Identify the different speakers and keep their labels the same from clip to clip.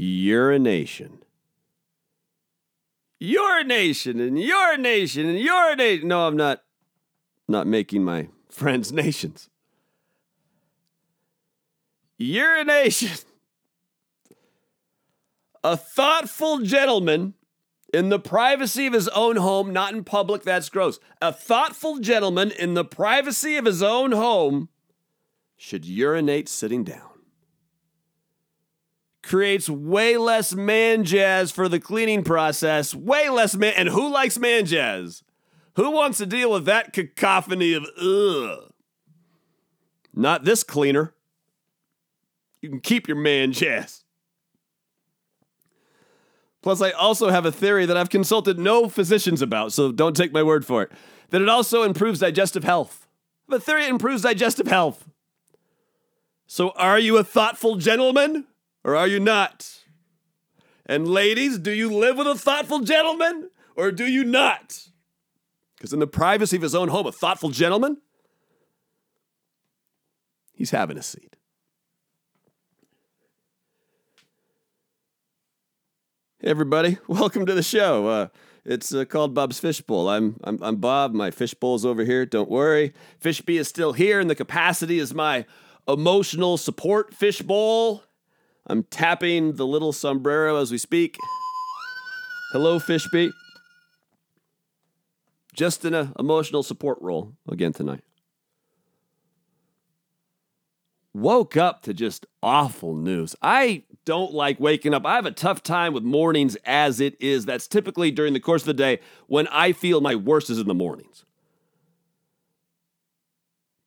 Speaker 1: urination. Urination and urination and urination. No, I'm not not making my friends nations. Urination. A thoughtful gentleman in the privacy of his own home, not in public, that's gross. A thoughtful gentleman in the privacy of his own home should urinate sitting down. Creates way less man jazz for the cleaning process, way less man. And who likes man jazz? Who wants to deal with that cacophony of ugh? Not this cleaner. You can keep your man jazz. Plus, I also have a theory that I've consulted no physicians about, so don't take my word for it. That it also improves digestive health. A theory improves digestive health. So, are you a thoughtful gentleman or are you not? And, ladies, do you live with a thoughtful gentleman or do you not? Because in the privacy of his own home, a thoughtful gentleman, he's having a seat. Hey everybody, welcome to the show. Uh, it's uh, called Bob's Fishbowl. I'm, I'm I'm Bob. My fishbowl's over here. Don't worry. Fishbee is still here, and the capacity is my emotional support fishbowl. I'm tapping the little sombrero as we speak. Hello, Fishbee. Just in an uh, emotional support role again tonight. Woke up to just awful news. I don't like waking up. I have a tough time with mornings as it is. That's typically during the course of the day when I feel my worst is in the mornings.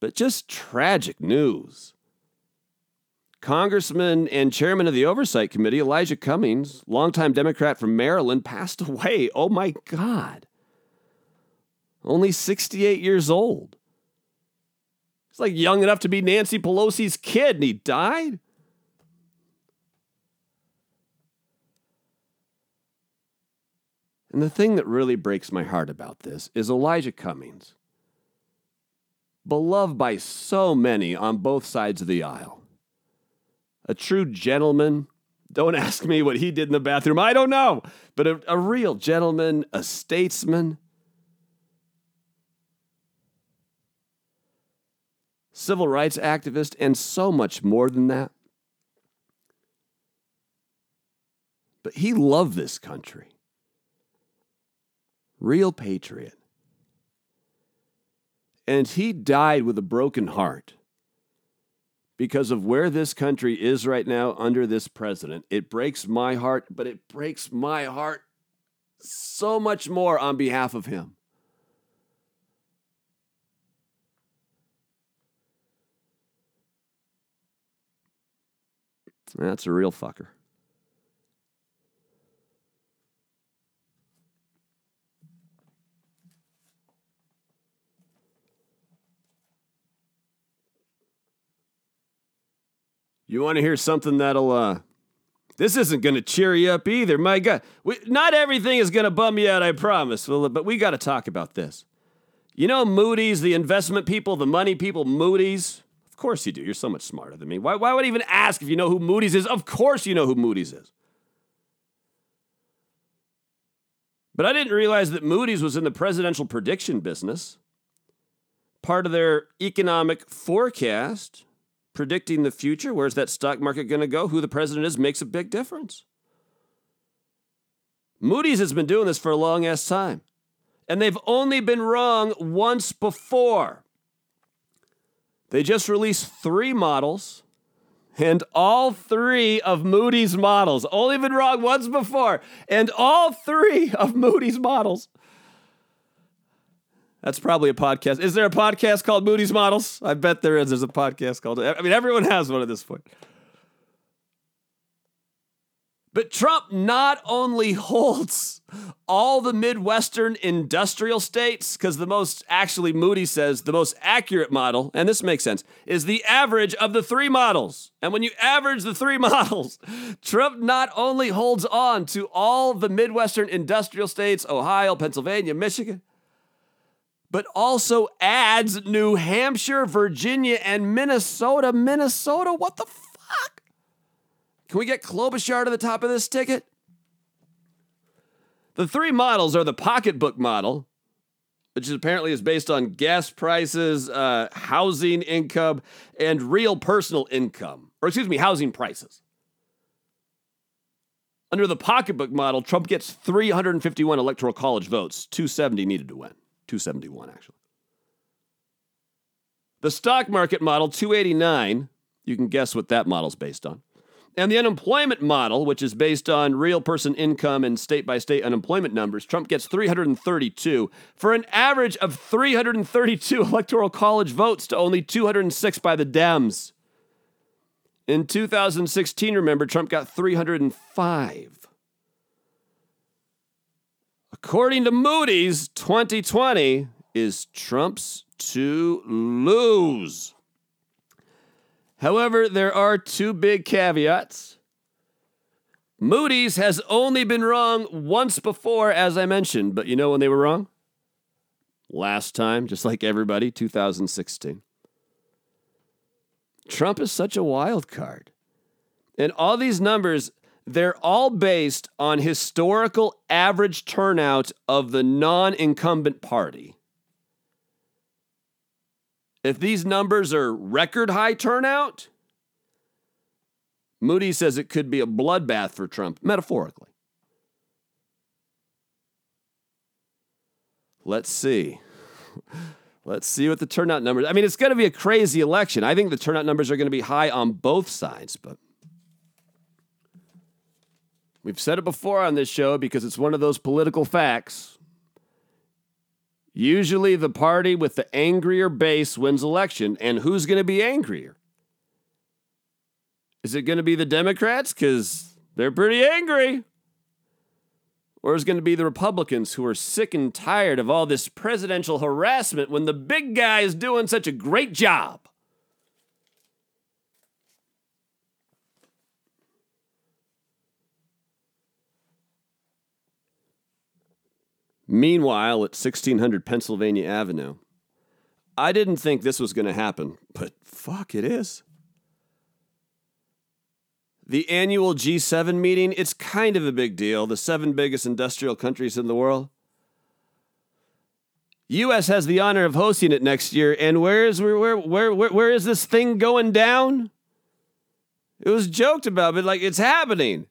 Speaker 1: But just tragic news. Congressman and chairman of the Oversight Committee, Elijah Cummings, longtime Democrat from Maryland, passed away. Oh my God. Only 68 years old. He's like young enough to be Nancy Pelosi's kid, and he died? And the thing that really breaks my heart about this is Elijah Cummings, beloved by so many on both sides of the aisle. A true gentleman. Don't ask me what he did in the bathroom. I don't know. But a, a real gentleman, a statesman, civil rights activist, and so much more than that. But he loved this country real patriot. And he died with a broken heart because of where this country is right now under this president. It breaks my heart, but it breaks my heart so much more on behalf of him. That's a real fucker. You want to hear something that'll, uh, this isn't going to cheer you up either. My God, we, not everything is going to bum you out, I promise. But we got to talk about this. You know, Moody's, the investment people, the money people, Moody's. Of course you do. You're so much smarter than me. Why, why would I even ask if you know who Moody's is? Of course you know who Moody's is. But I didn't realize that Moody's was in the presidential prediction business. Part of their economic forecast predicting the future, where's that stock market going to go, who the president is, makes a big difference. Moody's has been doing this for a long ass time. And they've only been wrong once before. They just released three models, and all three of Moody's models, only been wrong once before, and all three of Moody's models that's probably a podcast. Is there a podcast called Moody's Models? I bet there is. There's a podcast called. I mean, everyone has one at this point. But Trump not only holds all the Midwestern industrial states, because the most, actually, Moody says the most accurate model, and this makes sense, is the average of the three models. And when you average the three models, Trump not only holds on to all the Midwestern industrial states, Ohio, Pennsylvania, Michigan, but also adds New Hampshire, Virginia, and Minnesota. Minnesota, what the fuck? Can we get Klobuchar to the top of this ticket? The three models are the pocketbook model, which apparently is based on gas prices, uh, housing income, and real personal income, or excuse me, housing prices. Under the pocketbook model, Trump gets 351 electoral college votes, 270 needed to win, 271 actually. The stock market model, 289, you can guess what that model's based on. And the unemployment model, which is based on real person income and state by state unemployment numbers, Trump gets 332 for an average of 332 electoral college votes to only 206 by the Dems. In 2016, remember, Trump got 305. According to Moody's, 2020 is Trump's to lose. However, there are two big caveats. Moody's has only been wrong once before, as I mentioned, but you know when they were wrong? Last time, just like everybody, 2016. Trump is such a wild card. And all these numbers, they're all based on historical average turnout of the non incumbent party. If these numbers are record high turnout, Moody says it could be a bloodbath for Trump, metaphorically. Let's see. Let's see what the turnout numbers. I mean, it's going to be a crazy election. I think the turnout numbers are going to be high on both sides, but we've said it before on this show because it's one of those political facts. Usually the party with the angrier base wins election, and who's going to be angrier? Is it going to be the Democrats cuz they're pretty angry? Or is it going to be the Republicans who are sick and tired of all this presidential harassment when the big guy is doing such a great job? Meanwhile, at 1600 Pennsylvania Avenue, I didn't think this was going to happen, but fuck, it is. The annual G7 meeting, it's kind of a big deal, the seven biggest industrial countries in the world. US has the honor of hosting it next year, and where is where where where where, where is this thing going down? It was joked about, but like it's happening.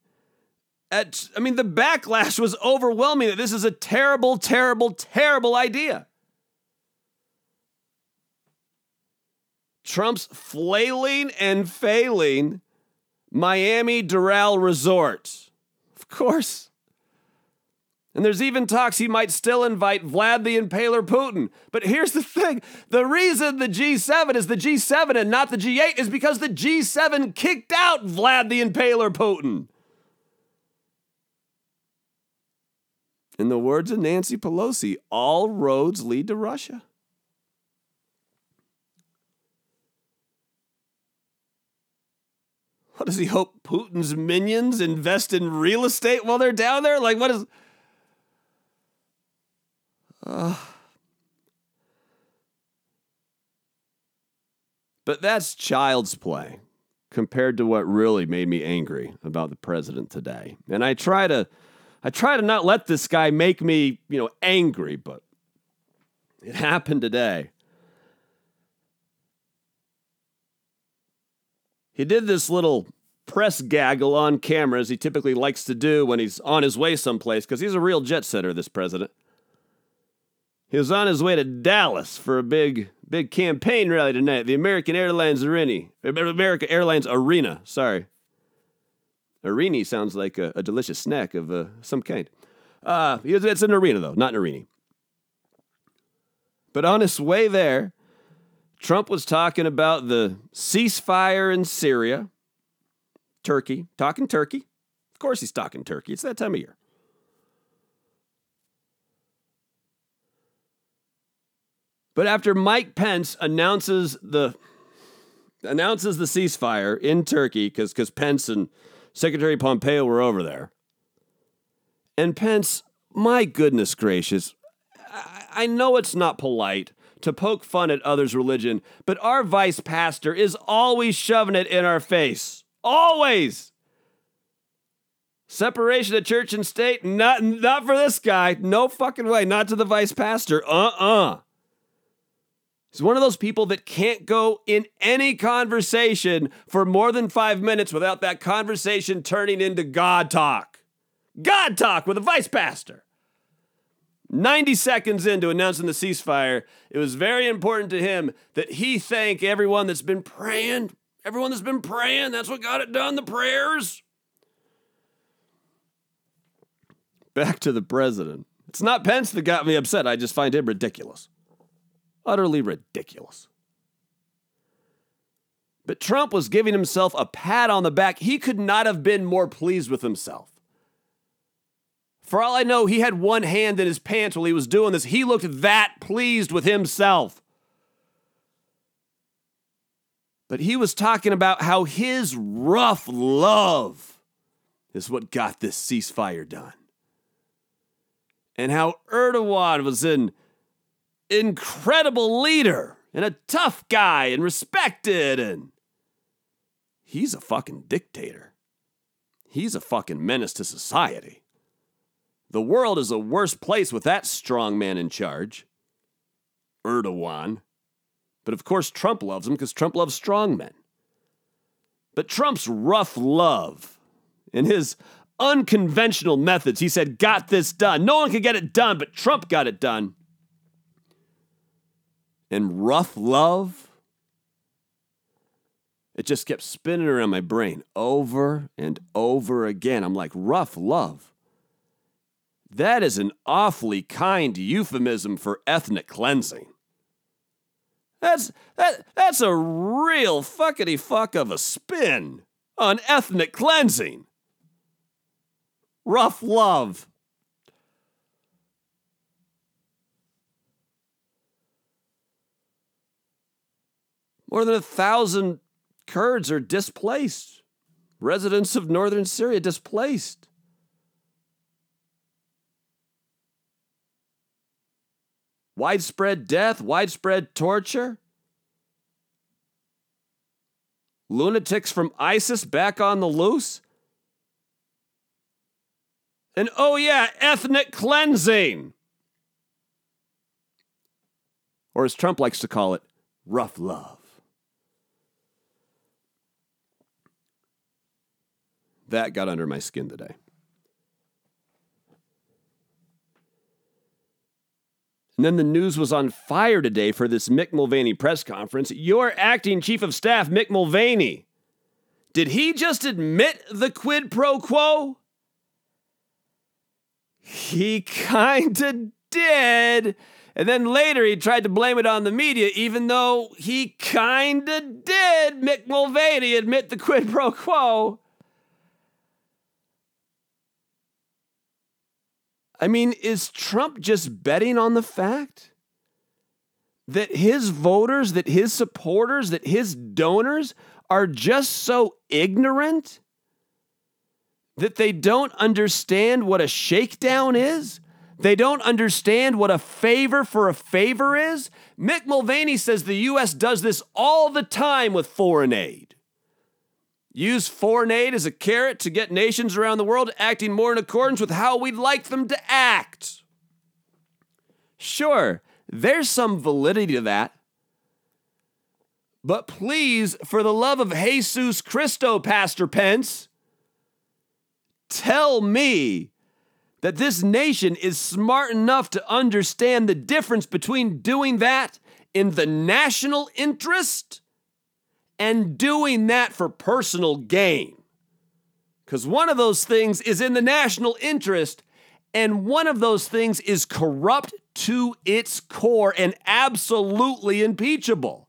Speaker 1: At, I mean, the backlash was overwhelming that this is a terrible, terrible, terrible idea. Trump's flailing and failing Miami Doral Resort. Of course. And there's even talks he might still invite Vlad the Impaler Putin. But here's the thing the reason the G7 is the G7 and not the G8 is because the G7 kicked out Vlad the Impaler Putin. In the words of Nancy Pelosi, all roads lead to Russia. What does he hope Putin's minions invest in real estate while they're down there? Like, what is. Uh, but that's child's play compared to what really made me angry about the president today. And I try to I try to not let this guy make me, you know, angry, but it happened today. He did this little press gaggle on camera as he typically likes to do when he's on his way someplace because he's a real jet setter, this president. He was on his way to Dallas for a big, big campaign rally tonight. The American Airlines Arena, American Airlines Arena. Sorry, Arena sounds like a, a delicious snack of uh, some kind. Uh, it's an arena though, not an arena. But on his way there, Trump was talking about the ceasefire in Syria, Turkey, talking Turkey. Of course, he's talking Turkey. It's that time of year. But after Mike Pence announces the announces the ceasefire in Turkey, because because Pence and Secretary Pompeo were over there, and Pence, my goodness gracious, I, I know it's not polite to poke fun at others' religion, but our vice pastor is always shoving it in our face. Always. Separation of church and state, not not for this guy. No fucking way. Not to the vice pastor. Uh-uh. He's one of those people that can't go in any conversation for more than five minutes without that conversation turning into God talk. God talk with a vice pastor. 90 seconds into announcing the ceasefire, it was very important to him that he thank everyone that's been praying. Everyone that's been praying, that's what got it done, the prayers. Back to the president. It's not Pence that got me upset. I just find him ridiculous utterly ridiculous. But Trump was giving himself a pat on the back. He could not have been more pleased with himself. For all I know, he had one hand in his pants while he was doing this. He looked that pleased with himself. But he was talking about how his rough love is what got this ceasefire done. And how Erdogan was in incredible leader and a tough guy and respected and he's a fucking dictator. He's a fucking menace to society. The world is a worse place with that strong man in charge. Erdogan. But of course, Trump loves him because Trump loves strong men. But Trump's rough love and his unconventional methods, he said, got this done. No one could get it done, but Trump got it done and rough love. It just kept spinning around my brain over and over again. I'm like, rough love. That is an awfully kind euphemism for ethnic cleansing. That's that that's a real fuckety fuck of a spin on ethnic cleansing. Rough love. More than a thousand Kurds are displaced. Residents of northern Syria displaced. Widespread death, widespread torture. Lunatics from ISIS back on the loose. And oh, yeah, ethnic cleansing. Or as Trump likes to call it, rough love. That got under my skin today. And then the news was on fire today for this Mick Mulvaney press conference. Your acting chief of staff, Mick Mulvaney, did he just admit the quid pro quo? He kinda did. And then later he tried to blame it on the media, even though he kinda did, Mick Mulvaney, admit the quid pro quo. I mean, is Trump just betting on the fact that his voters, that his supporters, that his donors are just so ignorant that they don't understand what a shakedown is? They don't understand what a favor for a favor is? Mick Mulvaney says the U.S. does this all the time with foreign aid. Use foreign aid as a carrot to get nations around the world acting more in accordance with how we'd like them to act. Sure, there's some validity to that. But please, for the love of Jesus Christo, Pastor Pence, tell me that this nation is smart enough to understand the difference between doing that in the national interest and doing that for personal gain. Because one of those things is in the national interest, and one of those things is corrupt to its core and absolutely impeachable.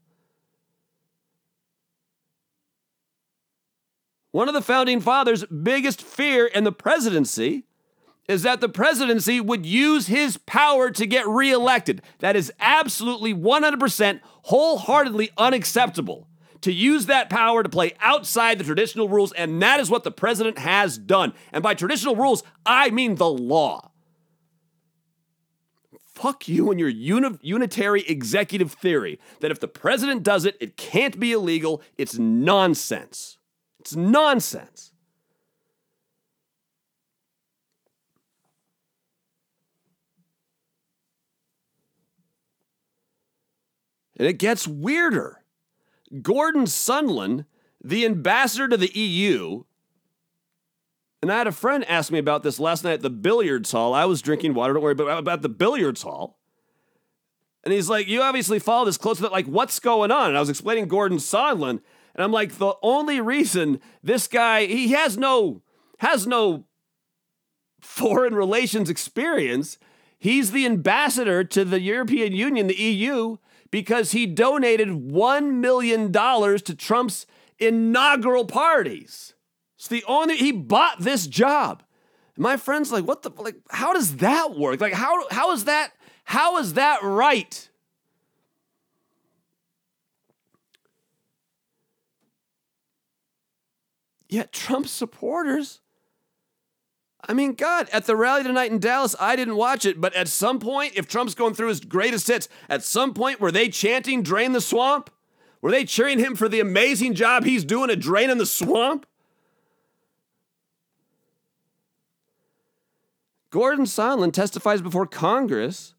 Speaker 1: One of the founding fathers' biggest fear in the presidency is that the presidency would use his power to get reelected. That is absolutely 100% wholeheartedly unacceptable to use that power to play outside the traditional rules, and that is what the president has done. And by traditional rules, I mean the law. Fuck you and your uni- unitary executive theory that if the president does it, it can't be illegal. It's nonsense. It's nonsense. And it gets weirder. Gordon Sondland, the ambassador to the EU, and I had a friend ask me about this last night at the billiards hall. I was drinking water, don't worry, but about the billiards hall. And he's like, You obviously follow this close, but like, what's going on? And I was explaining Gordon Sondland, and I'm like, the only reason this guy, he has no, has no foreign relations experience. He's the ambassador to the European Union, the EU, because he donated $1 million to Trump's inaugural parties. It's the only, he bought this job. My friend's like, what the, like, how does that work? Like, how, how is that, how is that right? Yet Trump supporters I mean, God, at the rally tonight in Dallas, I didn't watch it, but at some point, if Trump's going through his greatest hits, at some point, were they chanting drain the swamp? Were they cheering him for the amazing job he's doing at draining the swamp? Gordon Sondland testifies before Congress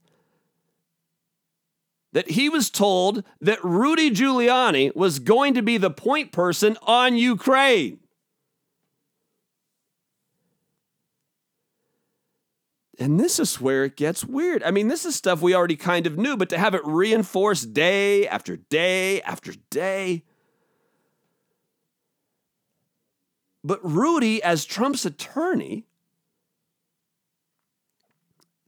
Speaker 1: that he was told that Rudy Giuliani was going to be the point person on Ukraine. And this is where it gets weird. I mean, this is stuff we already kind of knew, but to have it reinforced day after day after day. But Rudy, as Trump's attorney,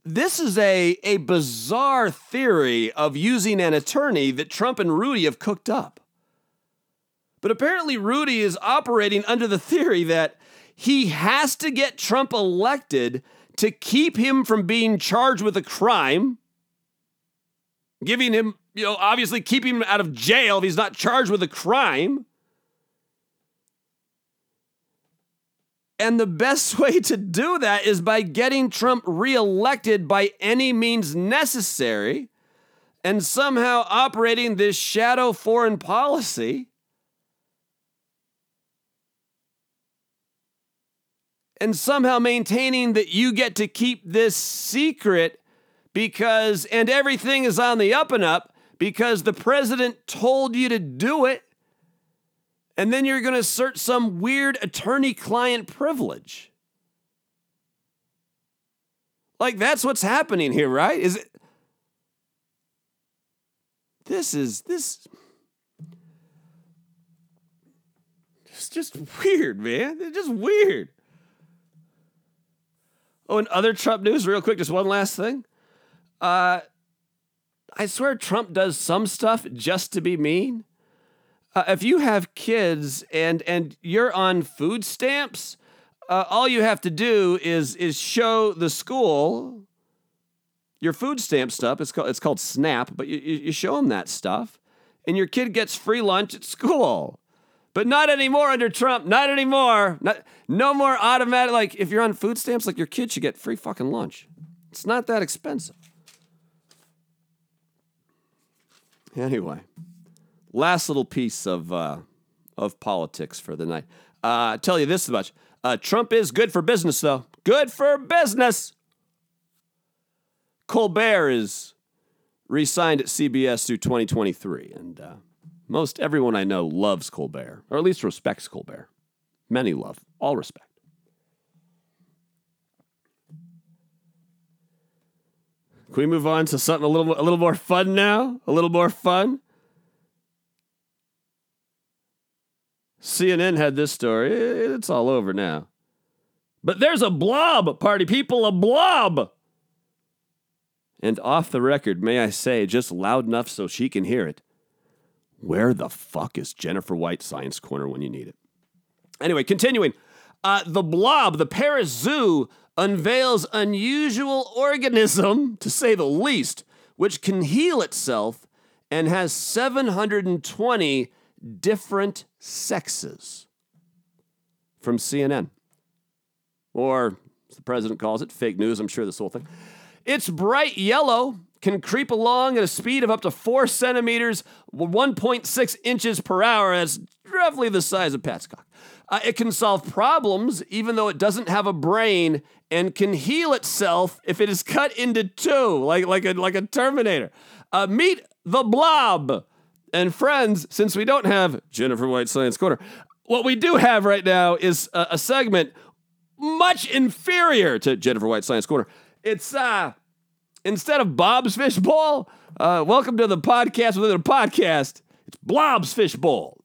Speaker 1: this is a, a bizarre theory of using an attorney that Trump and Rudy have cooked up. But apparently, Rudy is operating under the theory that he has to get Trump elected to keep him from being charged with a crime, giving him, you know, obviously keeping him out of jail if he's not charged with a crime. And the best way to do that is by getting Trump reelected by any means necessary and somehow operating this shadow foreign policy and somehow maintaining that you get to keep this secret because, and everything is on the up and up because the president told you to do it. And then you're going to assert some weird attorney client privilege. Like, that's what's happening here, right? Is it? This is, this. It's just weird, man. It's just weird. Oh, and other Trump news, real quick, just one last thing. Uh, I swear Trump does some stuff just to be mean. Uh, if you have kids and and you're on food stamps, uh, all you have to do is is show the school your food stamp stuff. It's called it's called SNAP, but you, you show them that stuff, and your kid gets free lunch at school. But not anymore under Trump. Not anymore. Not, no more automatic. Like, if you're on food stamps, like your kid should get free fucking lunch. It's not that expensive. Anyway, last little piece of, uh, of politics for the night. Uh, I tell you this much uh, Trump is good for business, though. Good for business. Colbert is re signed at CBS through 2023. And, uh, most everyone I know loves Colbert, or at least respects Colbert. Many love, all respect. Can we move on to something a little, a little more fun now? A little more fun? CNN had this story. It's all over now. But there's a blob, party people, a blob. And off the record, may I say, just loud enough so she can hear it. Where the fuck is Jennifer White Science Corner when you need it? Anyway, continuing. Uh, the blob, the Paris Zoo, unveils unusual organism, to say the least, which can heal itself and has 720 different sexes. From CNN. Or, as the president calls it, fake news, I'm sure this whole thing. It's bright yellow can creep along at a speed of up to four centimeters, 1.6 inches per hour. That's roughly the size of Pat's cock. Uh, it can solve problems even though it doesn't have a brain and can heal itself if it is cut into two, like, like, a, like a Terminator. Uh, meet the Blob. And friends, since we don't have Jennifer White Science Corner, what we do have right now is a, a segment much inferior to Jennifer White Science Corner. It's uh instead of Bob's Fishbowl, uh, welcome to the podcast within a podcast. It's Blob's Fishbowl.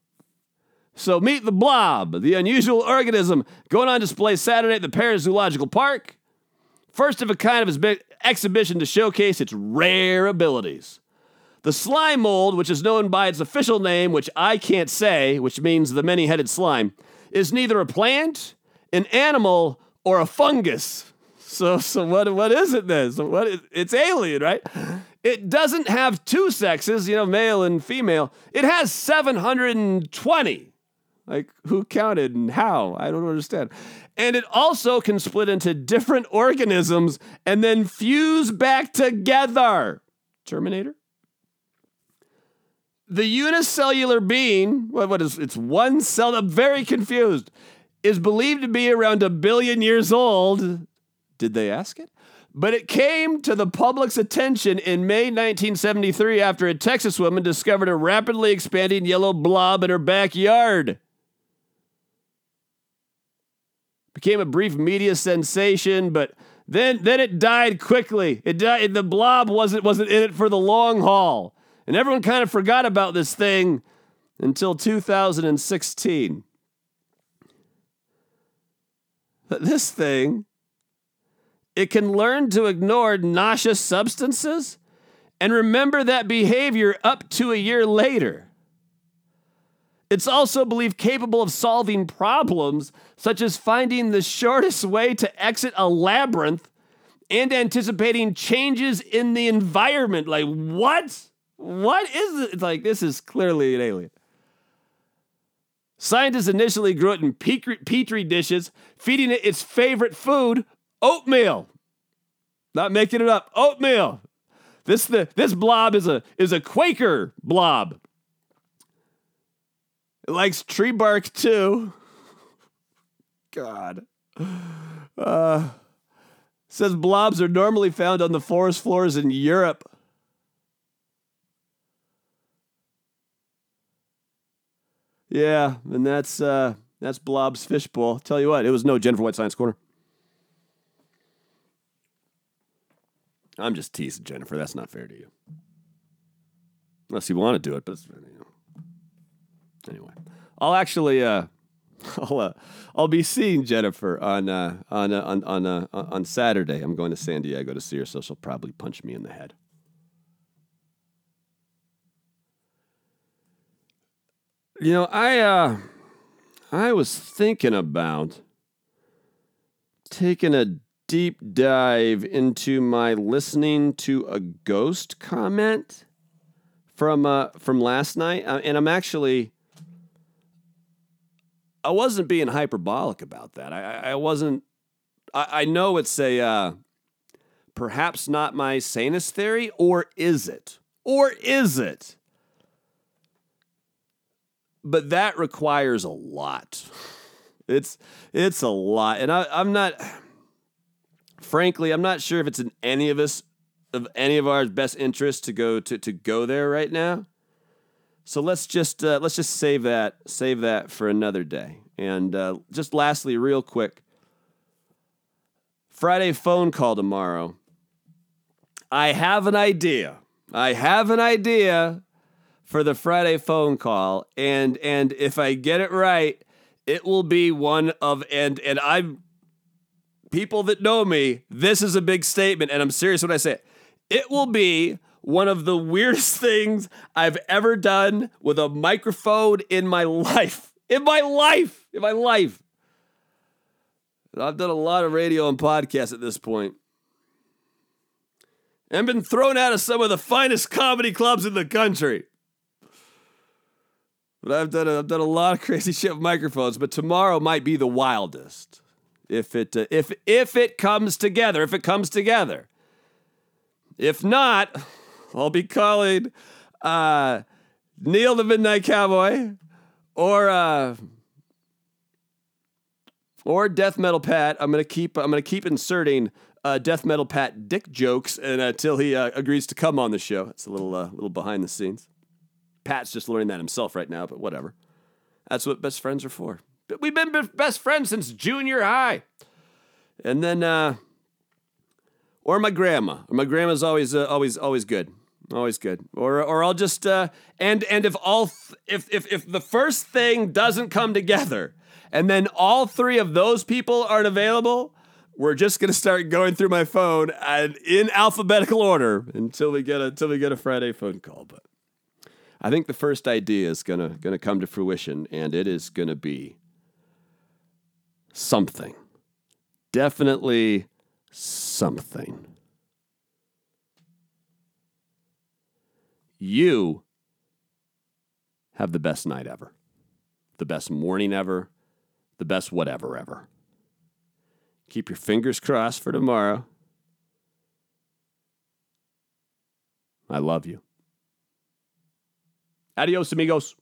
Speaker 1: So meet the Blob, the unusual organism going on display Saturday at the Paris Zoological Park. First of a kind of big exhibition to showcase its rare abilities. The slime mold, which is known by its official name, which I can't say, which means the many headed slime, is neither a plant, an animal, or a fungus. So, so what, what is it then? So what is, it's alien, right? It doesn't have two sexes, you know, male and female. It has 720. Like, who counted and how? I don't understand. And it also can split into different organisms and then fuse back together. Terminator? The unicellular being, what, what is it's one cell? I'm very confused. Is believed to be around a billion years old. Did they ask it? But it came to the public's attention in May 1973 after a Texas woman discovered a rapidly expanding yellow blob in her backyard. Became a brief media sensation, but then then it died quickly. It died. The blob wasn't wasn't in it for the long haul, and everyone kind of forgot about this thing until 2016. But this thing, it can learn to ignore nauseous substances and remember that behavior up to a year later. It's also believed capable of solving problems such as finding the shortest way to exit a labyrinth and anticipating changes in the environment. Like, what? What is it? It's like, this is clearly an alien. Scientists initially grew it in petri dishes, feeding it its favorite food, oatmeal. Not making it up, oatmeal. This the this blob is a is a Quaker blob. It likes tree bark too. God. Uh, says blobs are normally found on the forest floors in Europe. Yeah, and that's uh, that's Blob's fishbowl. Tell you what, it was no Jennifer White Science Corner. I'm just teasing Jennifer. That's not fair to you. Unless you want to do it, but you know. Anyway, I'll actually uh, I'll uh, I'll be seeing Jennifer on uh, on uh, on on uh, on Saturday. I'm going to San Diego to see her, so she'll probably punch me in the head. You know, I uh, I was thinking about taking a deep dive into my listening to a ghost comment from uh, from last night, uh, and I'm actually I wasn't being hyperbolic about that. I, I wasn't. I, I know it's a uh, perhaps not my sanest theory, or is it? Or is it? But that requires a lot. It's it's a lot, and I, I'm not. Frankly, I'm not sure if it's in any of us of any of our best interest to go to, to go there right now. So let's just uh, let's just save that save that for another day. And uh, just lastly, real quick, Friday phone call tomorrow. I have an idea. I have an idea for the Friday phone call, and and if I get it right, it will be one of and and I'm people that know me. This is a big statement, and I'm serious when I say it. It will be one of the weirdest things I've ever done with a microphone in my life. In my life. In my life. I've done a lot of radio and podcasts at this point. And been thrown out of some of the finest comedy clubs in the country. But I've done a, I've done a lot of crazy shit with microphones. But tomorrow might be the wildest, if it uh, if if it comes together. If it comes together. If not, I'll be calling uh, Neil the Midnight Cowboy or uh, or Death Metal Pat. I'm gonna keep I'm gonna keep inserting uh, Death Metal Pat dick jokes until he uh, agrees to come on the show. It's a little uh, little behind the scenes. Pat's just learning that himself right now, but whatever. That's what best friends are for. We've been best friends since junior high. And then, uh, or my grandma. My grandma's always, uh, always, always good. Always good. Or, or I'll just, uh, and, and if all, th- if, if, if the first thing doesn't come together and then all three of those people aren't available, we're just gonna start going through my phone and in alphabetical order until we get a, until we get a Friday phone call. But I think the first idea is gonna, gonna come to fruition and it is gonna be something. Definitely something. You have the best night ever, the best morning ever, the best whatever ever. Keep your fingers crossed for tomorrow. I love you. Adios, amigos.